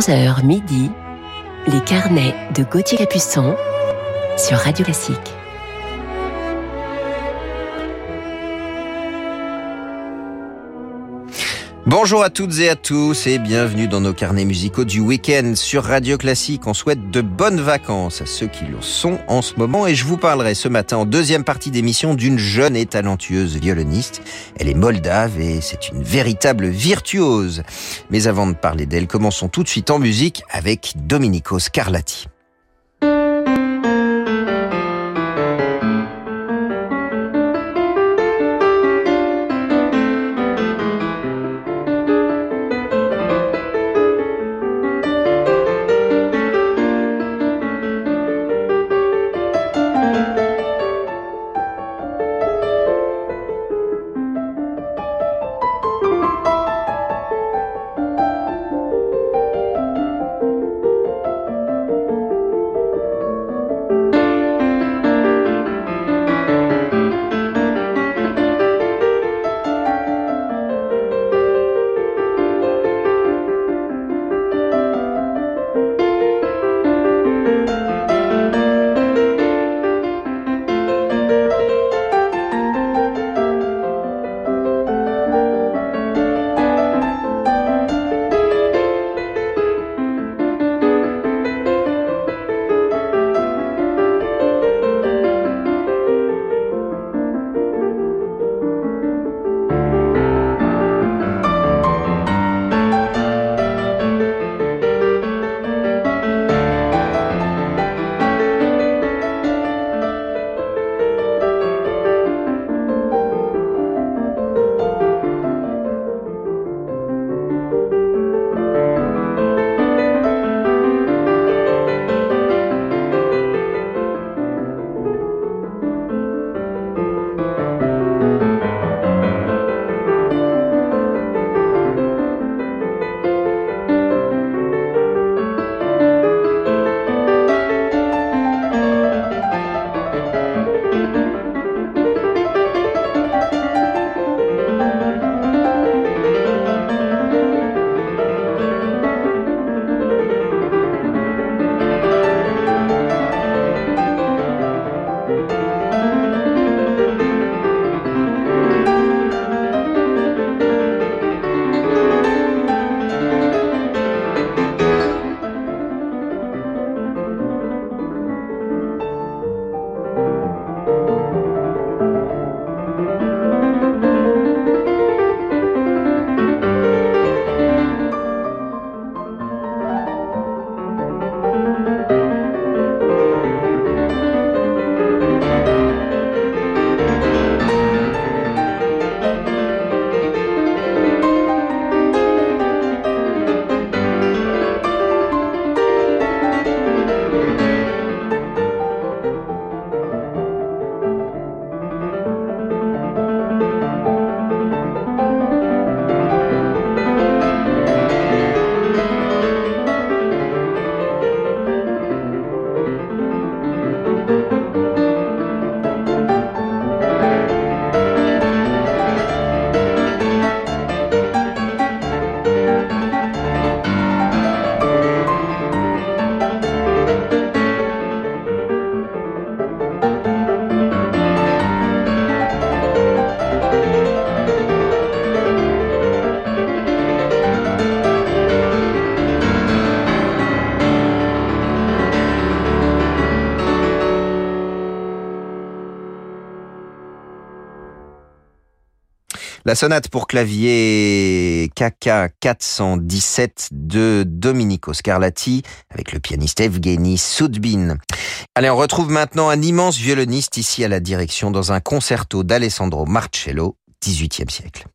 11h midi, les carnets de Gauthier Capuçon sur Radio Classique. Bonjour à toutes et à tous et bienvenue dans nos carnets musicaux du week-end sur Radio Classique. On souhaite de bonnes vacances à ceux qui le sont en ce moment et je vous parlerai ce matin en deuxième partie d'émission d'une jeune et talentueuse violoniste. Elle est moldave et c'est une véritable virtuose. Mais avant de parler d'elle, commençons tout de suite en musique avec Domenico Scarlatti. La sonate pour clavier KK 417 de Domenico Scarlatti avec le pianiste Evgeny Soudbin. Allez, on retrouve maintenant un immense violoniste ici à la direction dans un concerto d'Alessandro Marcello, 18e siècle.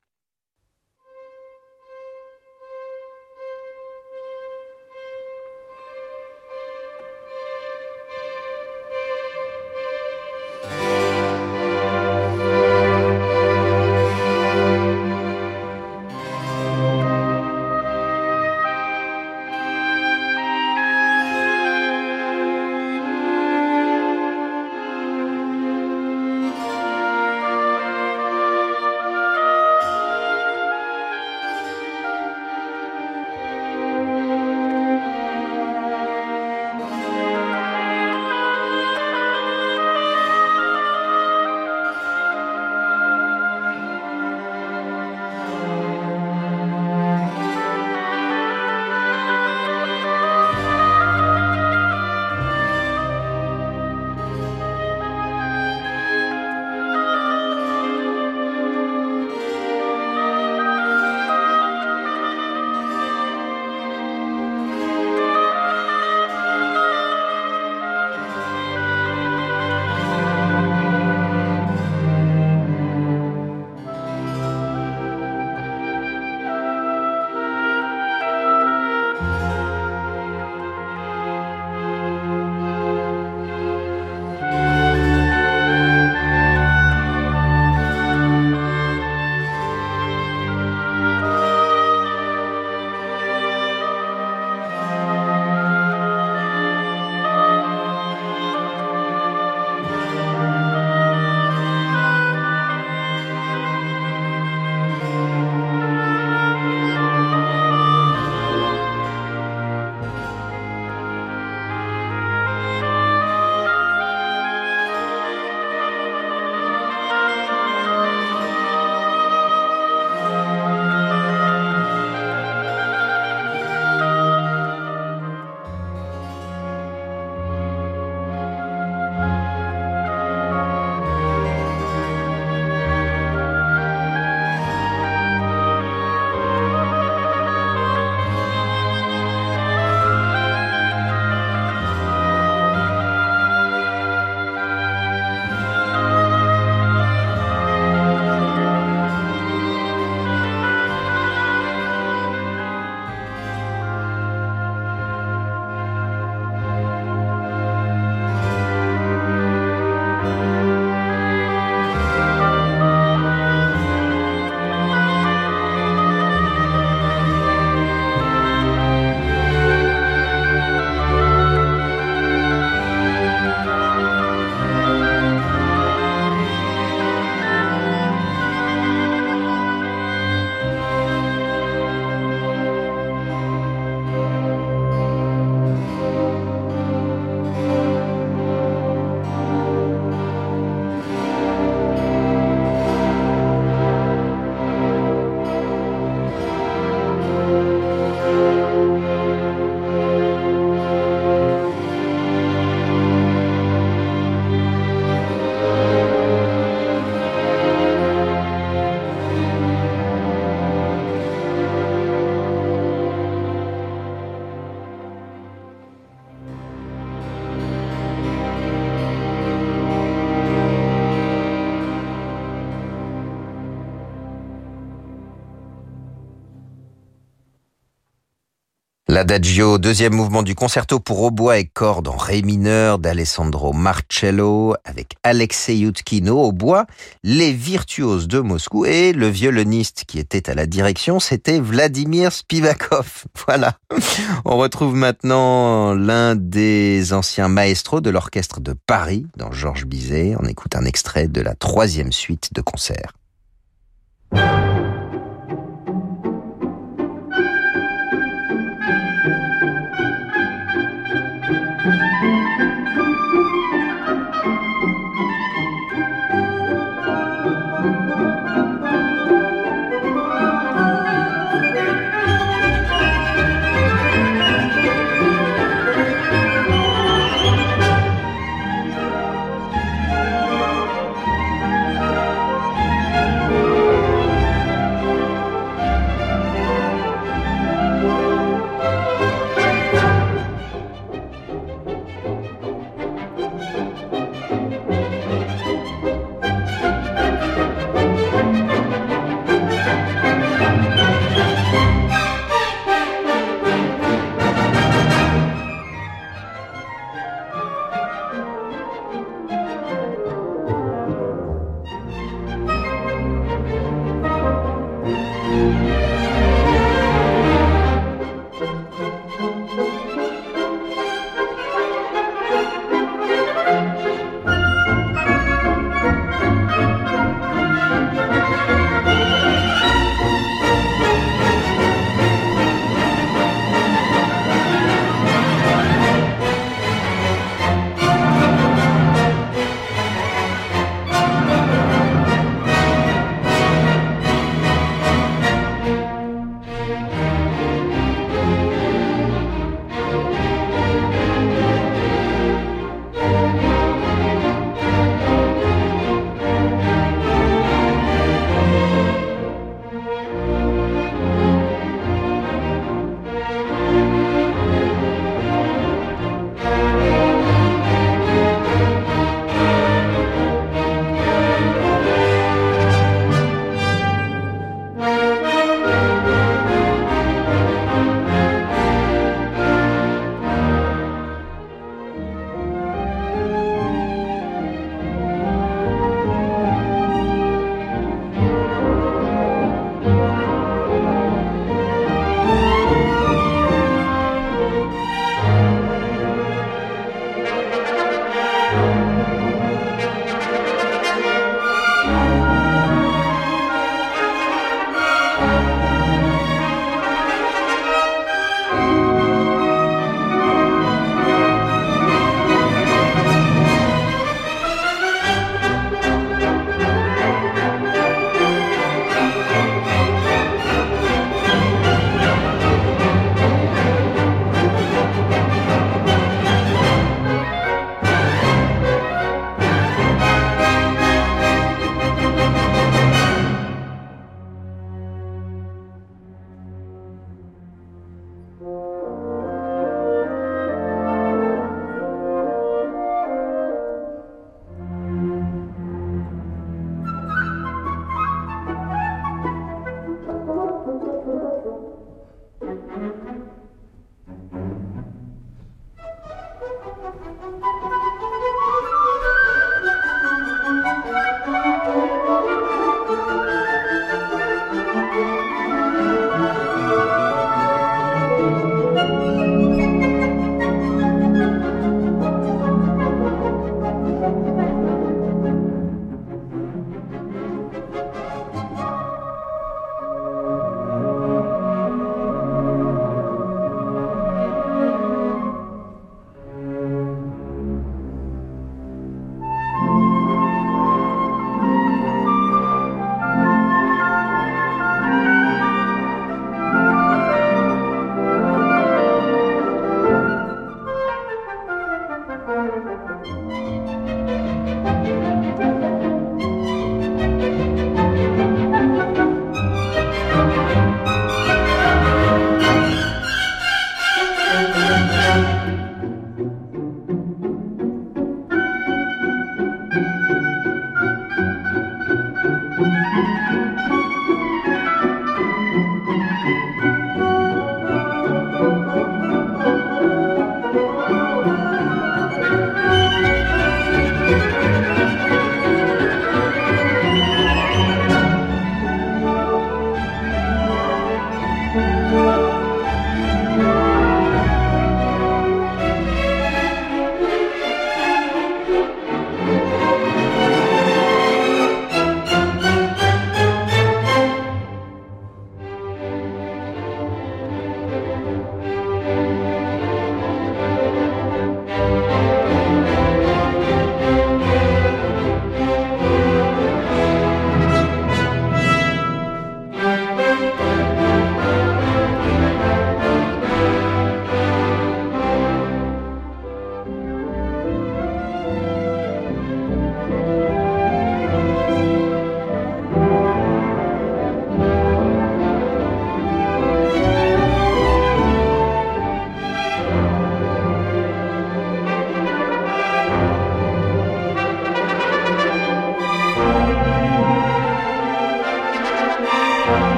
L'adagio, deuxième mouvement du concerto pour hautbois et cordes en ré mineur d'Alessandro Marcello avec Alexei Yutkino au bois, les virtuoses de Moscou et le violoniste qui était à la direction, c'était Vladimir Spivakov. Voilà. On retrouve maintenant l'un des anciens maestros de l'orchestre de Paris dans Georges Bizet. On écoute un extrait de la troisième suite de concert.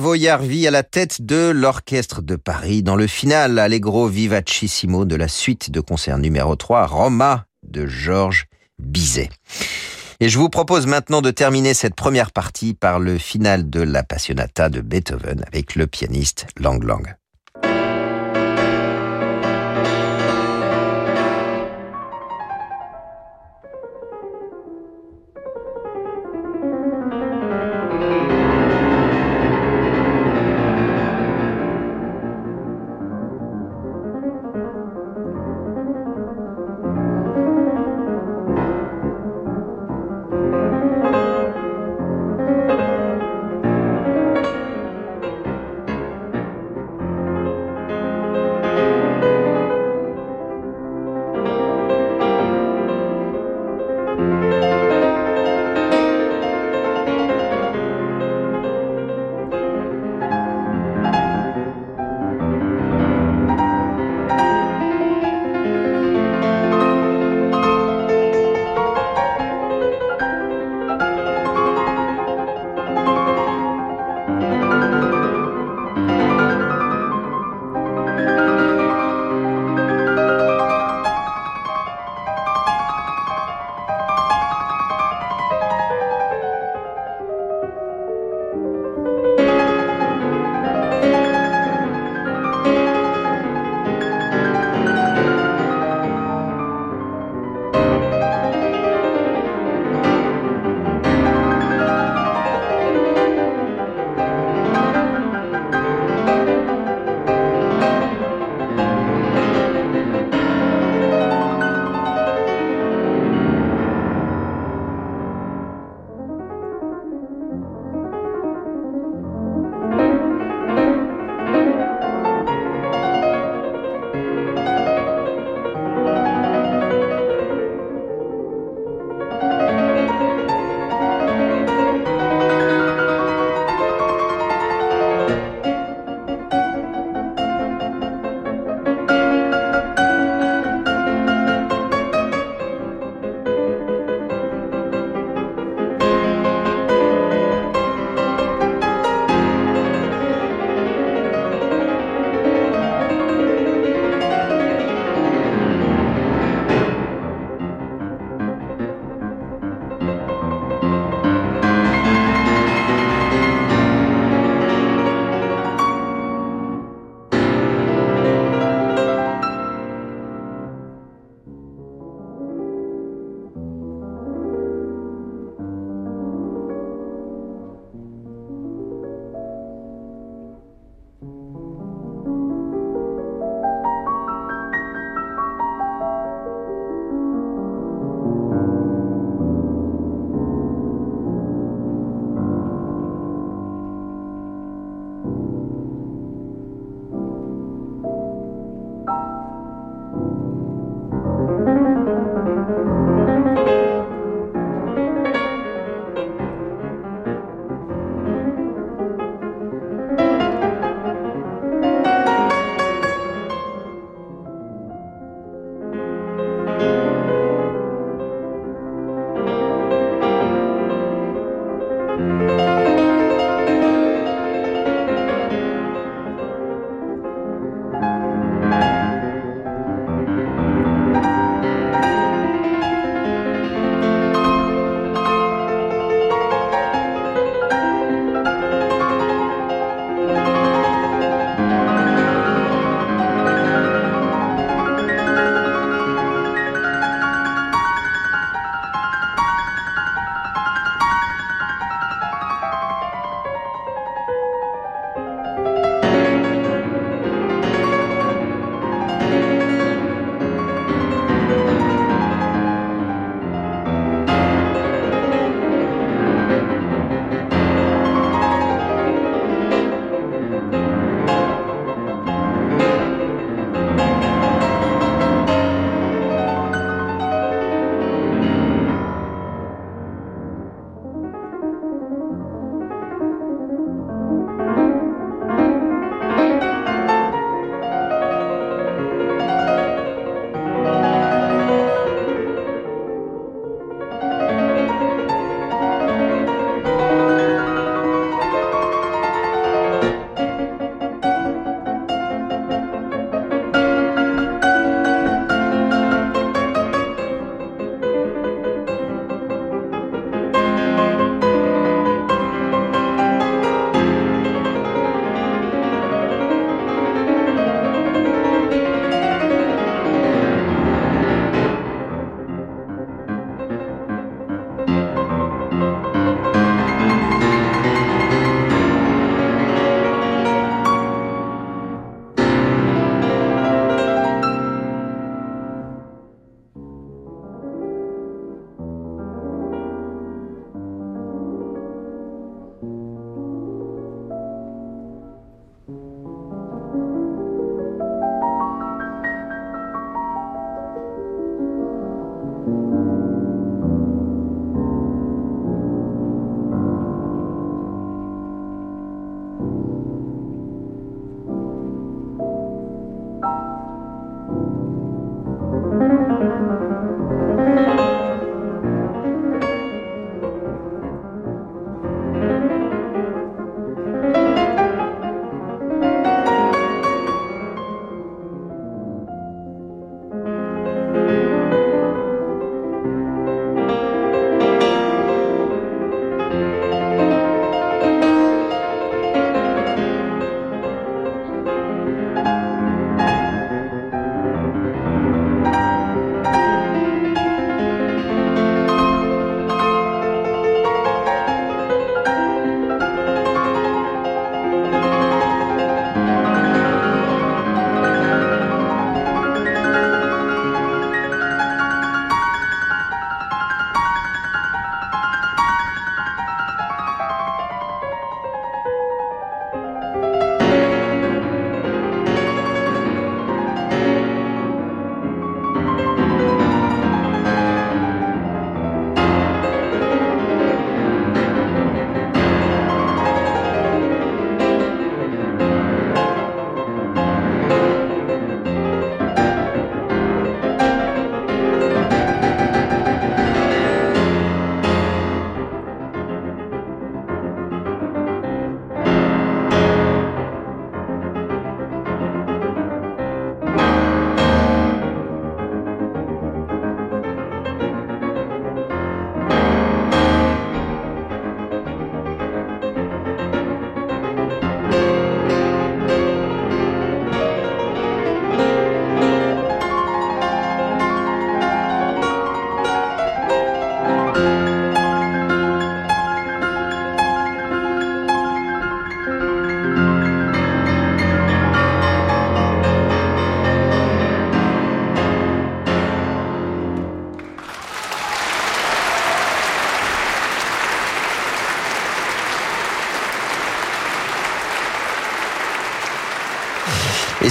À la tête de l'Orchestre de Paris dans le final Allegro Vivacissimo de la suite de concert numéro 3 Roma de Georges Bizet. Et je vous propose maintenant de terminer cette première partie par le final de la Passionata de Beethoven avec le pianiste Lang Lang.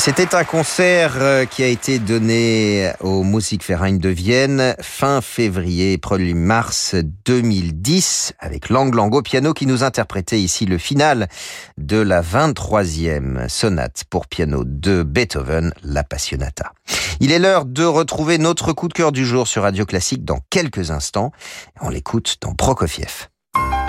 C'était un concert euh, qui a été donné au Musikverein de Vienne fin février, 1 mars 2010, avec Lang Lang au piano qui nous interprétait ici le final de la 23e sonate pour piano de Beethoven, la Passionata. Il est l'heure de retrouver notre coup de cœur du jour sur Radio Classique dans quelques instants. On l'écoute dans Prokofiev.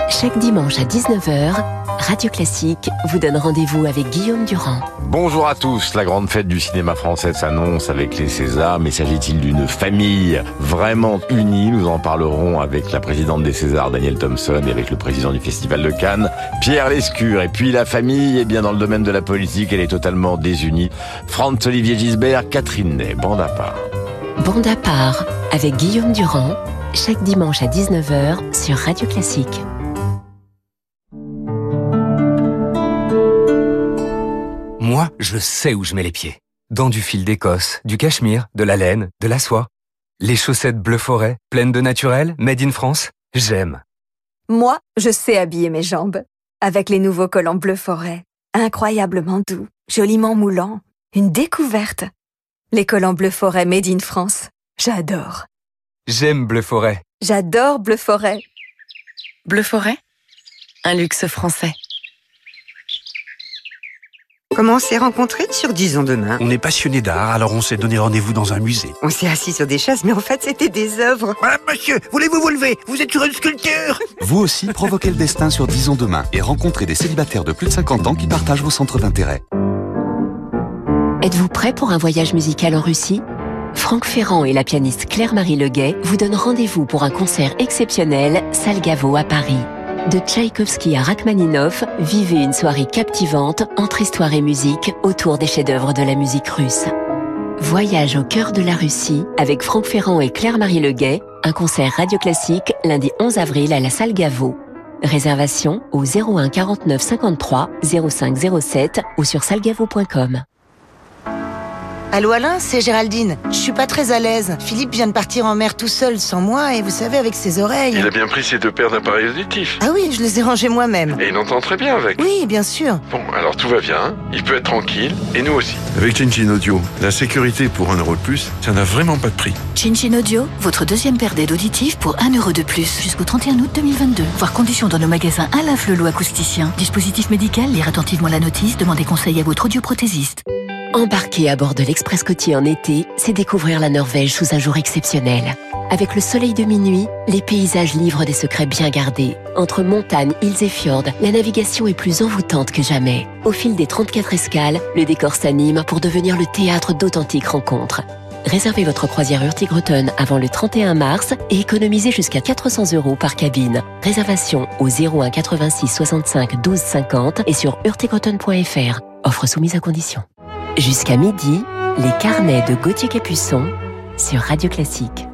Chaque dimanche à 19h, Radio Classique vous donne rendez-vous avec Guillaume Durand. Bonjour à tous, la grande fête du cinéma français s'annonce avec les Césars, mais s'agit-il d'une famille vraiment unie? Nous en parlerons avec la présidente des Césars, Daniel Thompson, et avec le président du Festival de Cannes, Pierre Lescure. Et puis la famille, eh bien dans le domaine de la politique, elle est totalement désunie. Franz-Olivier Gisbert, Catherine Ney, bande à part. Bande à part, avec Guillaume Durand, chaque dimanche à 19h sur Radio Classique. Je sais où je mets les pieds. Dans du fil d'Écosse, du cachemire, de la laine, de la soie. Les chaussettes bleu forêt, pleines de naturel, made in France, j'aime. Moi, je sais habiller mes jambes. Avec les nouveaux collants bleu forêt. Incroyablement doux, joliment moulants. Une découverte. Les collants bleu forêt made in France. J'adore. J'aime bleu forêt. J'adore bleu forêt. Bleu forêt? Un luxe français. Comment on s'est rencontrés sur Disons Demain? On est passionné d'art, alors on s'est donné rendez-vous dans un musée. On s'est assis sur des chaises, mais en fait c'était des œuvres. Ah, monsieur, voulez-vous vous lever? Vous êtes sur une sculpture Vous aussi, provoquez le destin sur Disons Demain et rencontrez des célibataires de plus de 50 ans qui partagent vos centres d'intérêt. Êtes-vous prêt pour un voyage musical en Russie? Franck Ferrand et la pianiste Claire-Marie Leguet vous donnent rendez-vous pour un concert exceptionnel Salgavo à Paris. De Tchaïkovski à Rachmaninov, vivez une soirée captivante entre histoire et musique autour des chefs-d'œuvre de la musique russe. Voyage au cœur de la Russie avec Franck Ferrand et Claire-Marie Leguet, un concert radio classique lundi 11 avril à la salle Gaveau. Réservation au 01 49 53 05 07 ou sur salgavo.com. Allô Alain, c'est Géraldine. Je suis pas très à l'aise. Philippe vient de partir en mer tout seul sans moi et vous savez avec ses oreilles. Il a bien pris ses deux paires d'appareils auditifs. Ah oui, je les ai rangés moi-même. Et il entend très bien avec. Oui, bien sûr. Bon, alors tout va bien. Il peut être tranquille et nous aussi. Avec Chinchin Audio, la sécurité pour un euro de plus, ça n'a vraiment pas de prix. Chinchin Audio, votre deuxième paire d'aides auditives pour un euro de plus jusqu'au 31 août 2022. Voir conditions dans nos magasins Alain Flelou acousticien. Dispositif médical, lire attentivement la notice, demandez conseil à votre audioprothésiste. Embarquer à bord de l'Express côtier en été, c'est découvrir la Norvège sous un jour exceptionnel. Avec le soleil de minuit, les paysages livrent des secrets bien gardés. Entre montagnes, îles et fjords, la navigation est plus envoûtante que jamais. Au fil des 34 escales, le décor s'anime pour devenir le théâtre d'authentiques rencontres. Réservez votre croisière Hurtigruten avant le 31 mars et économisez jusqu'à 400 euros par cabine. Réservation au 01 86 65 12 50 et sur hurtigruten.fr. Offre soumise à condition. Jusqu'à midi, les carnets de Gauthier Capuçon sur Radio Classique.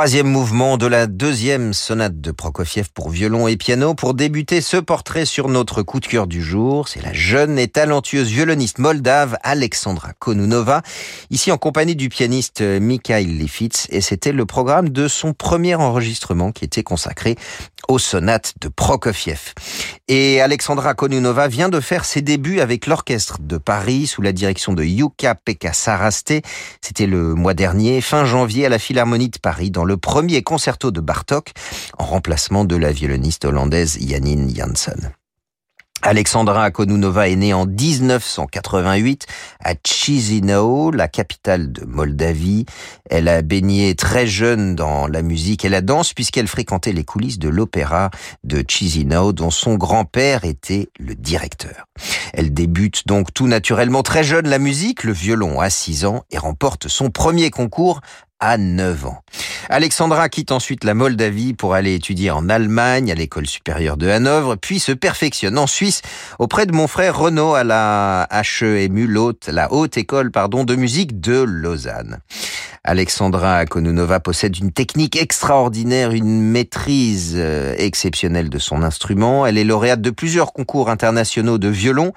Troisième mouvement de la deuxième sonate de Prokofiev pour violon et piano. Pour débuter ce portrait sur notre coup de cœur du jour, c'est la jeune et talentueuse violoniste moldave Alexandra Konunova, ici en compagnie du pianiste Mikhail Lifitz, et c'était le programme de son premier enregistrement qui était consacré aux sonates de Prokofiev. Et Alexandra Konunova vient de faire ses débuts avec l'orchestre de Paris sous la direction de Yuka Pekka Saraste. C'était le mois dernier, fin janvier, à la Philharmonie de Paris, dans le premier concerto de Bartok, en remplacement de la violoniste hollandaise Janine Janssen. Alexandra Konunova est née en 1988 à Chisinau, la capitale de Moldavie. Elle a baigné très jeune dans la musique et la danse puisqu'elle fréquentait les coulisses de l'opéra de Chisinau dont son grand-père était le directeur. Elle débute donc tout naturellement très jeune la musique, le violon à 6 ans et remporte son premier concours à 9 ans. Alexandra quitte ensuite la Moldavie pour aller étudier en Allemagne à l'école supérieure de Hanovre, puis se perfectionne en Suisse auprès de mon frère Renaud à la HEMU, la haute école pardon, de musique de Lausanne. Alexandra Konunova possède une technique extraordinaire, une maîtrise euh, exceptionnelle de son instrument. Elle est lauréate de plusieurs concours internationaux de violon,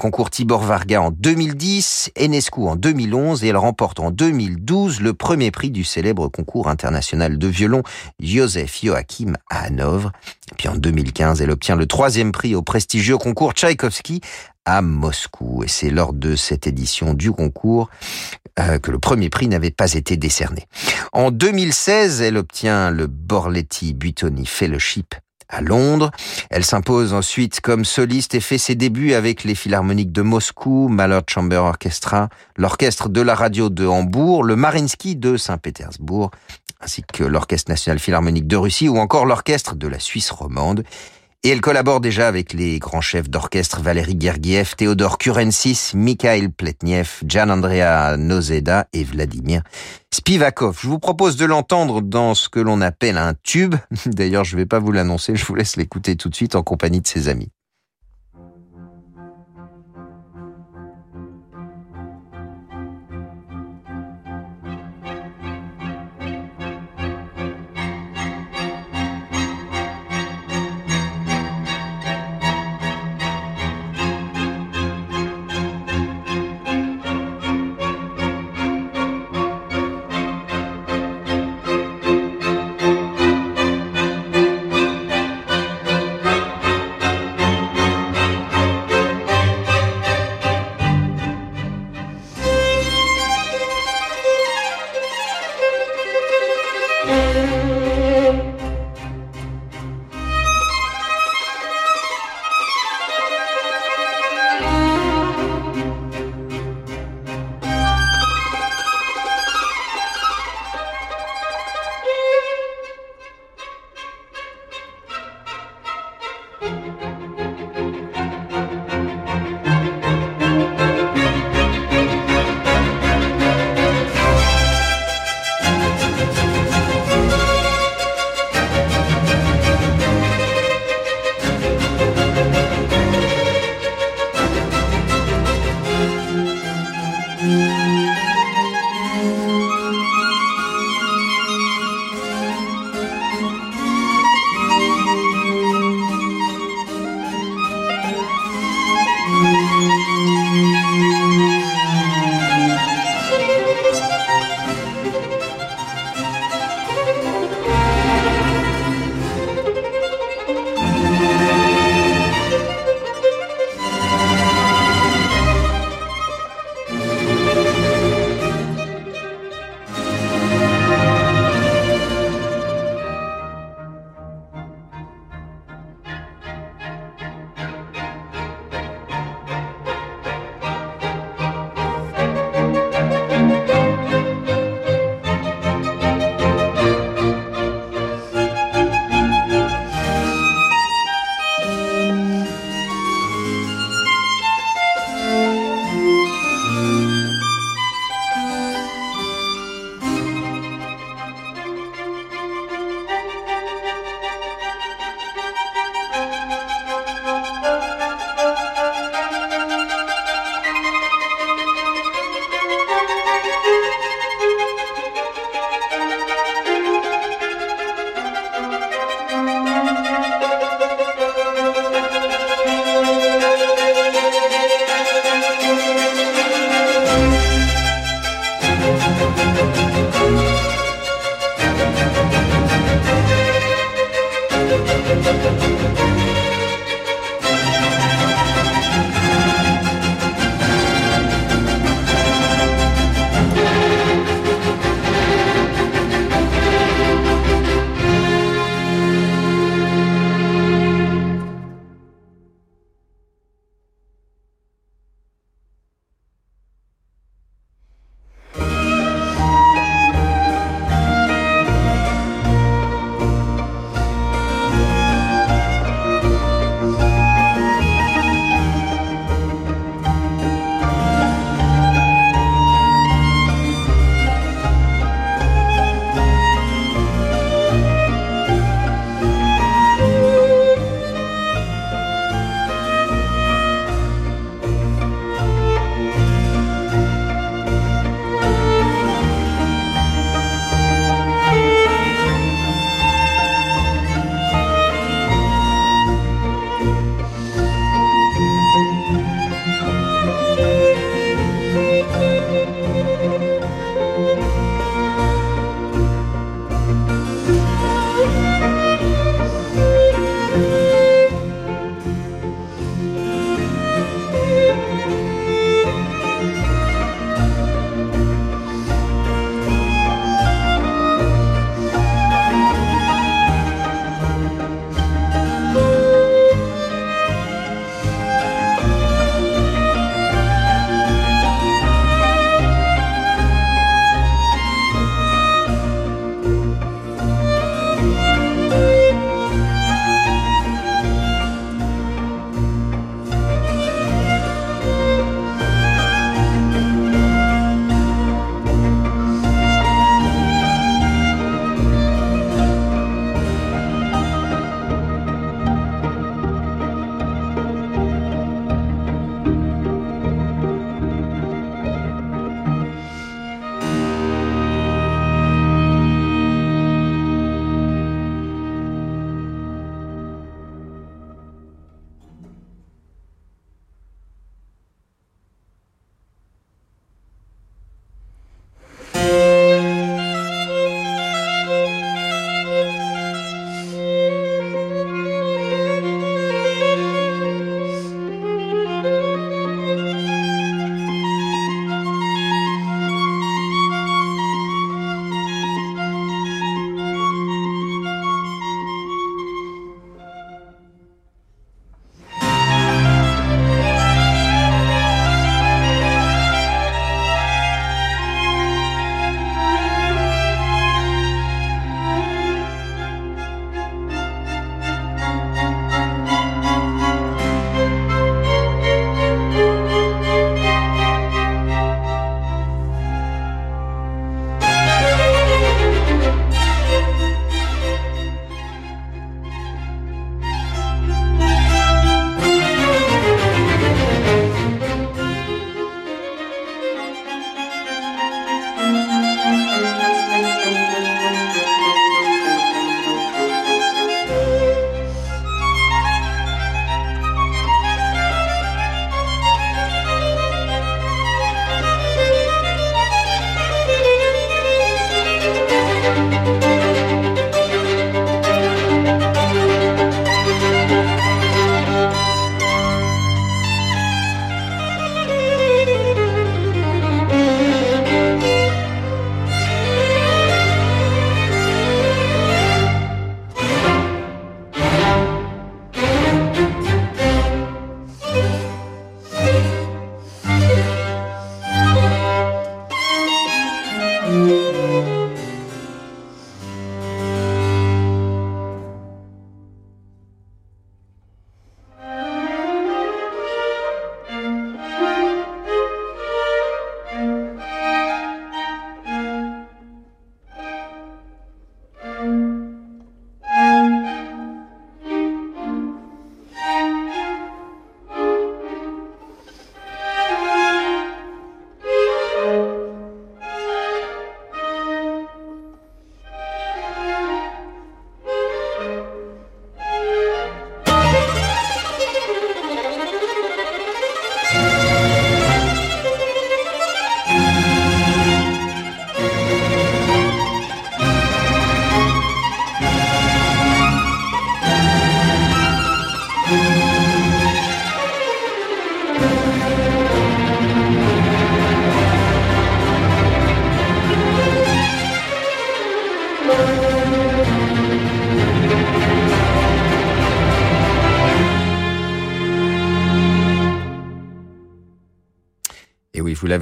concours Tibor Varga en 2010, Enescu en 2011 et elle remporte en 2012 le premier prix du célèbre concours international de violon Joseph Joachim à Hanovre. Puis en 2015, elle obtient le troisième prix au prestigieux concours Tchaïkovski à Moscou. Et c'est lors de cette édition du concours euh, que le premier prix n'avait pas été décerné. En 2016, elle obtient le Borletti Buitoni Fellowship à Londres. Elle s'impose ensuite comme soliste et fait ses débuts avec les Philharmoniques de Moscou, Mahler Chamber Orchestra, l'Orchestre de la Radio de Hambourg, le Marinsky de Saint-Pétersbourg, ainsi que l'Orchestre National Philharmonique de Russie ou encore l'Orchestre de la Suisse romande. Et elle collabore déjà avec les grands chefs d'orchestre Valéry Gergiev, Théodore Kurensis, Mikhail Pletniev, Jan Andrea Nozeda et Vladimir Spivakov. Je vous propose de l'entendre dans ce que l'on appelle un tube. D'ailleurs, je ne vais pas vous l'annoncer, je vous laisse l'écouter tout de suite en compagnie de ses amis.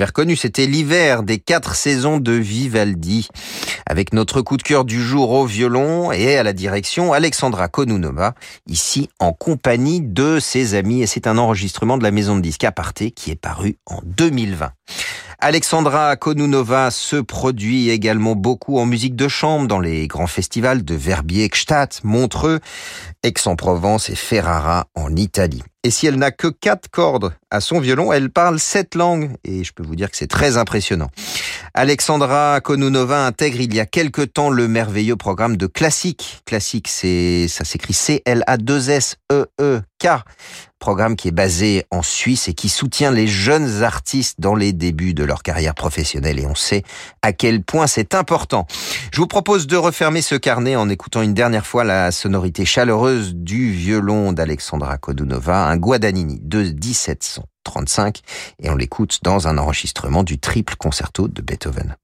L'avez reconnu, c'était l'hiver des quatre saisons de Vivaldi. Avec notre coup de cœur du jour au violon et à la direction Alexandra Konunova, ici en compagnie de ses amis. Et c'est un enregistrement de la maison de disques Aparté qui est paru en 2020. Alexandra Konunova se produit également beaucoup en musique de chambre dans les grands festivals de Verbier, Gstaad, Montreux, Aix-en-Provence et Ferrara en Italie. Et si elle n'a que quatre cordes à son violon, elle parle sept langues et je peux vous dire que c'est très impressionnant. Alexandra Konunova intègre il y a quelque temps le merveilleux programme de Classique. Classique, c'est, ça s'écrit C-L-A-2-S-E-E-K. Programme qui est basé en Suisse et qui soutient les jeunes artistes dans les débuts de leur carrière professionnelle et on sait à quel point c'est important. Je vous propose de refermer ce carnet en écoutant une dernière fois la sonorité chaleureuse du violon d'Alexandra Konunova, Guadagnini de 1700. 35 et on l'écoute dans un enregistrement du triple concerto de Beethoven.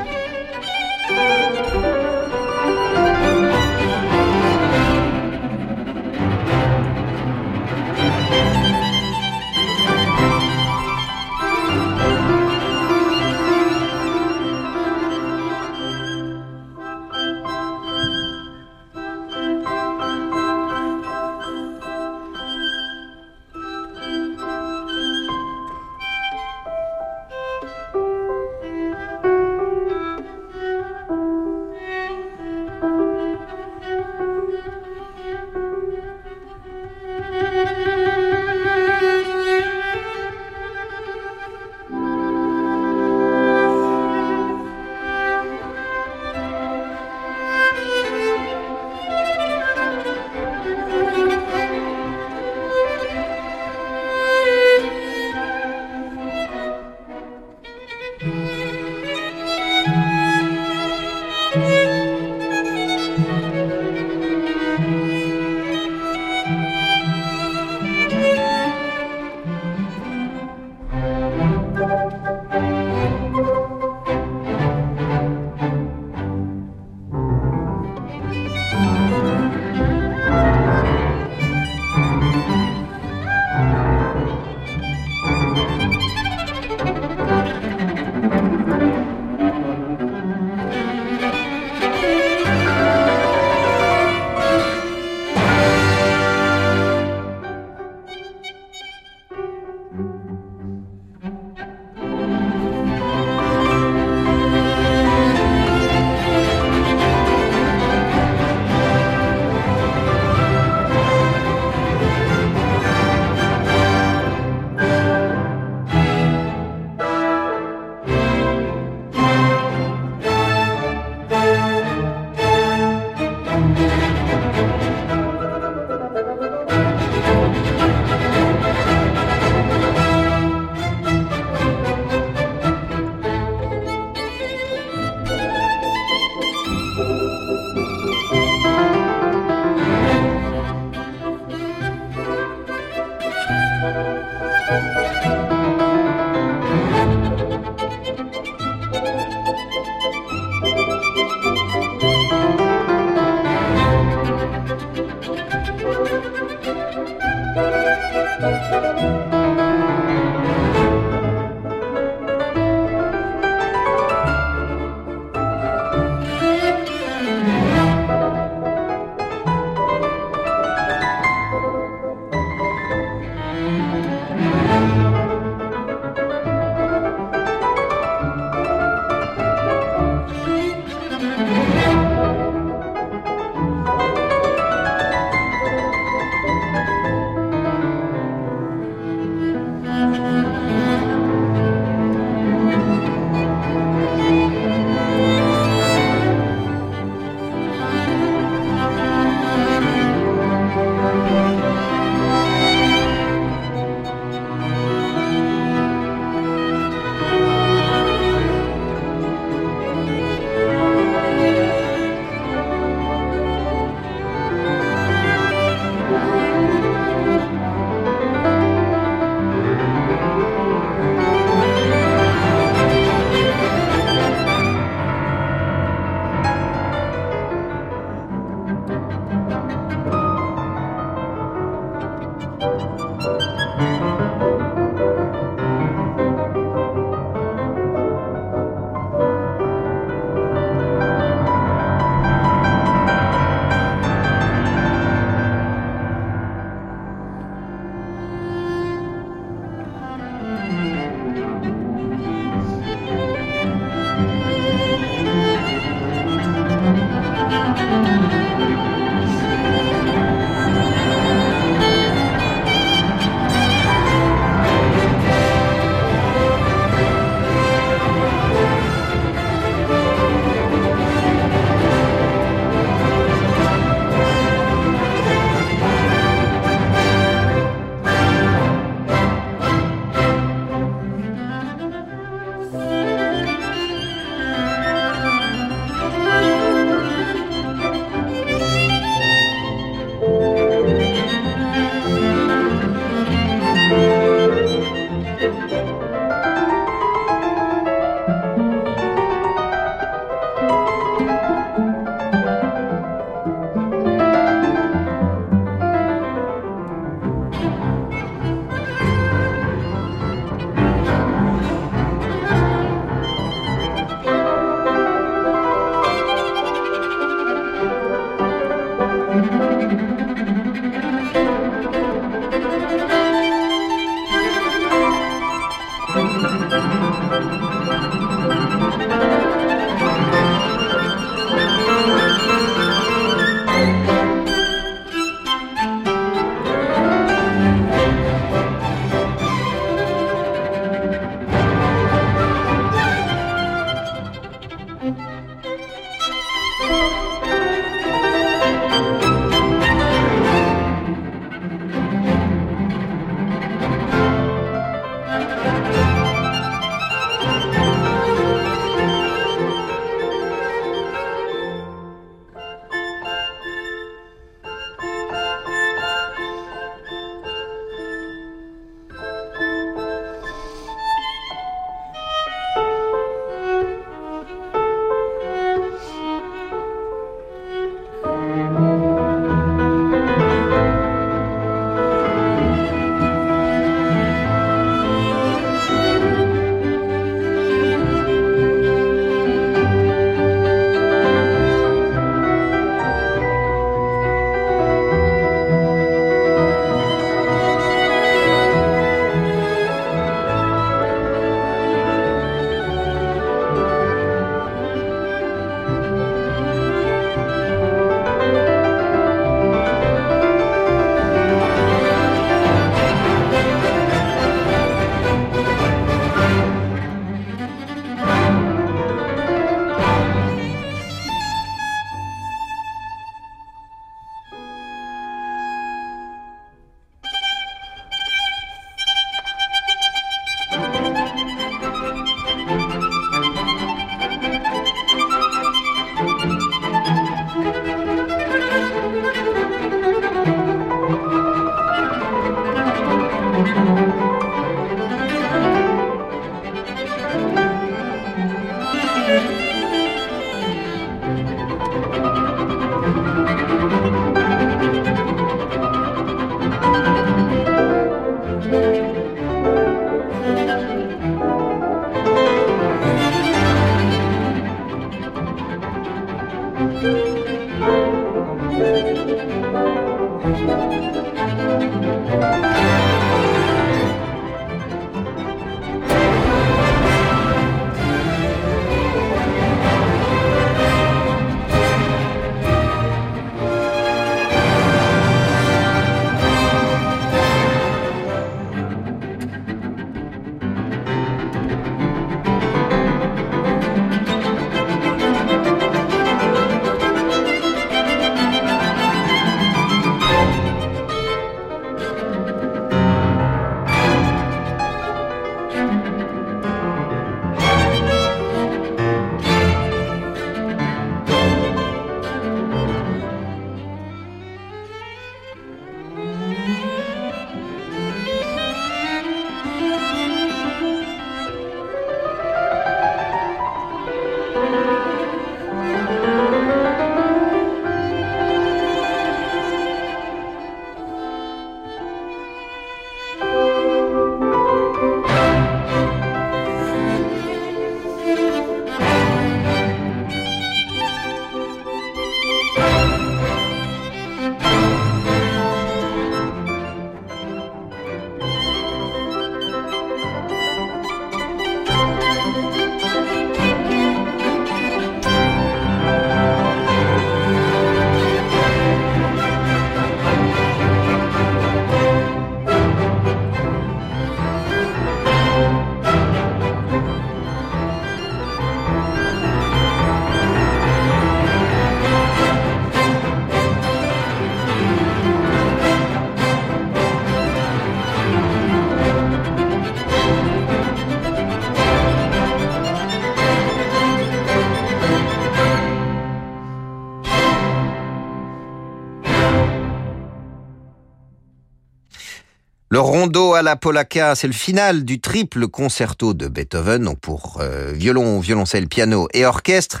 Le rondo à la polacca, c'est le final du triple concerto de Beethoven, donc pour euh, violon, violoncelle, piano et orchestre,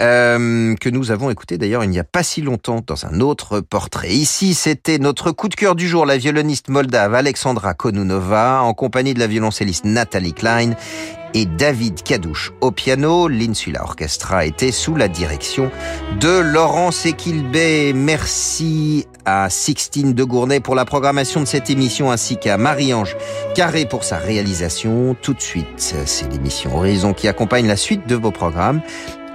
euh, que nous avons écouté d'ailleurs il n'y a pas si longtemps dans un autre portrait. Ici, c'était notre coup de cœur du jour, la violoniste moldave Alexandra Konunova, en compagnie de la violoncelliste Nathalie Klein et David Kadouche au piano. L'Insula Orchestra était sous la direction de Laurence Equilbé. Merci à Sixtine de Gournay pour la programmation de cette émission ainsi qu'à Marie-Ange Carré pour sa réalisation. Tout de suite, c'est l'émission Horizon qui accompagne la suite de vos programmes.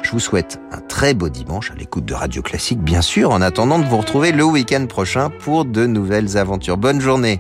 Je vous souhaite un très beau dimanche à l'écoute de Radio Classique, bien sûr, en attendant de vous retrouver le week-end prochain pour de nouvelles aventures. Bonne journée.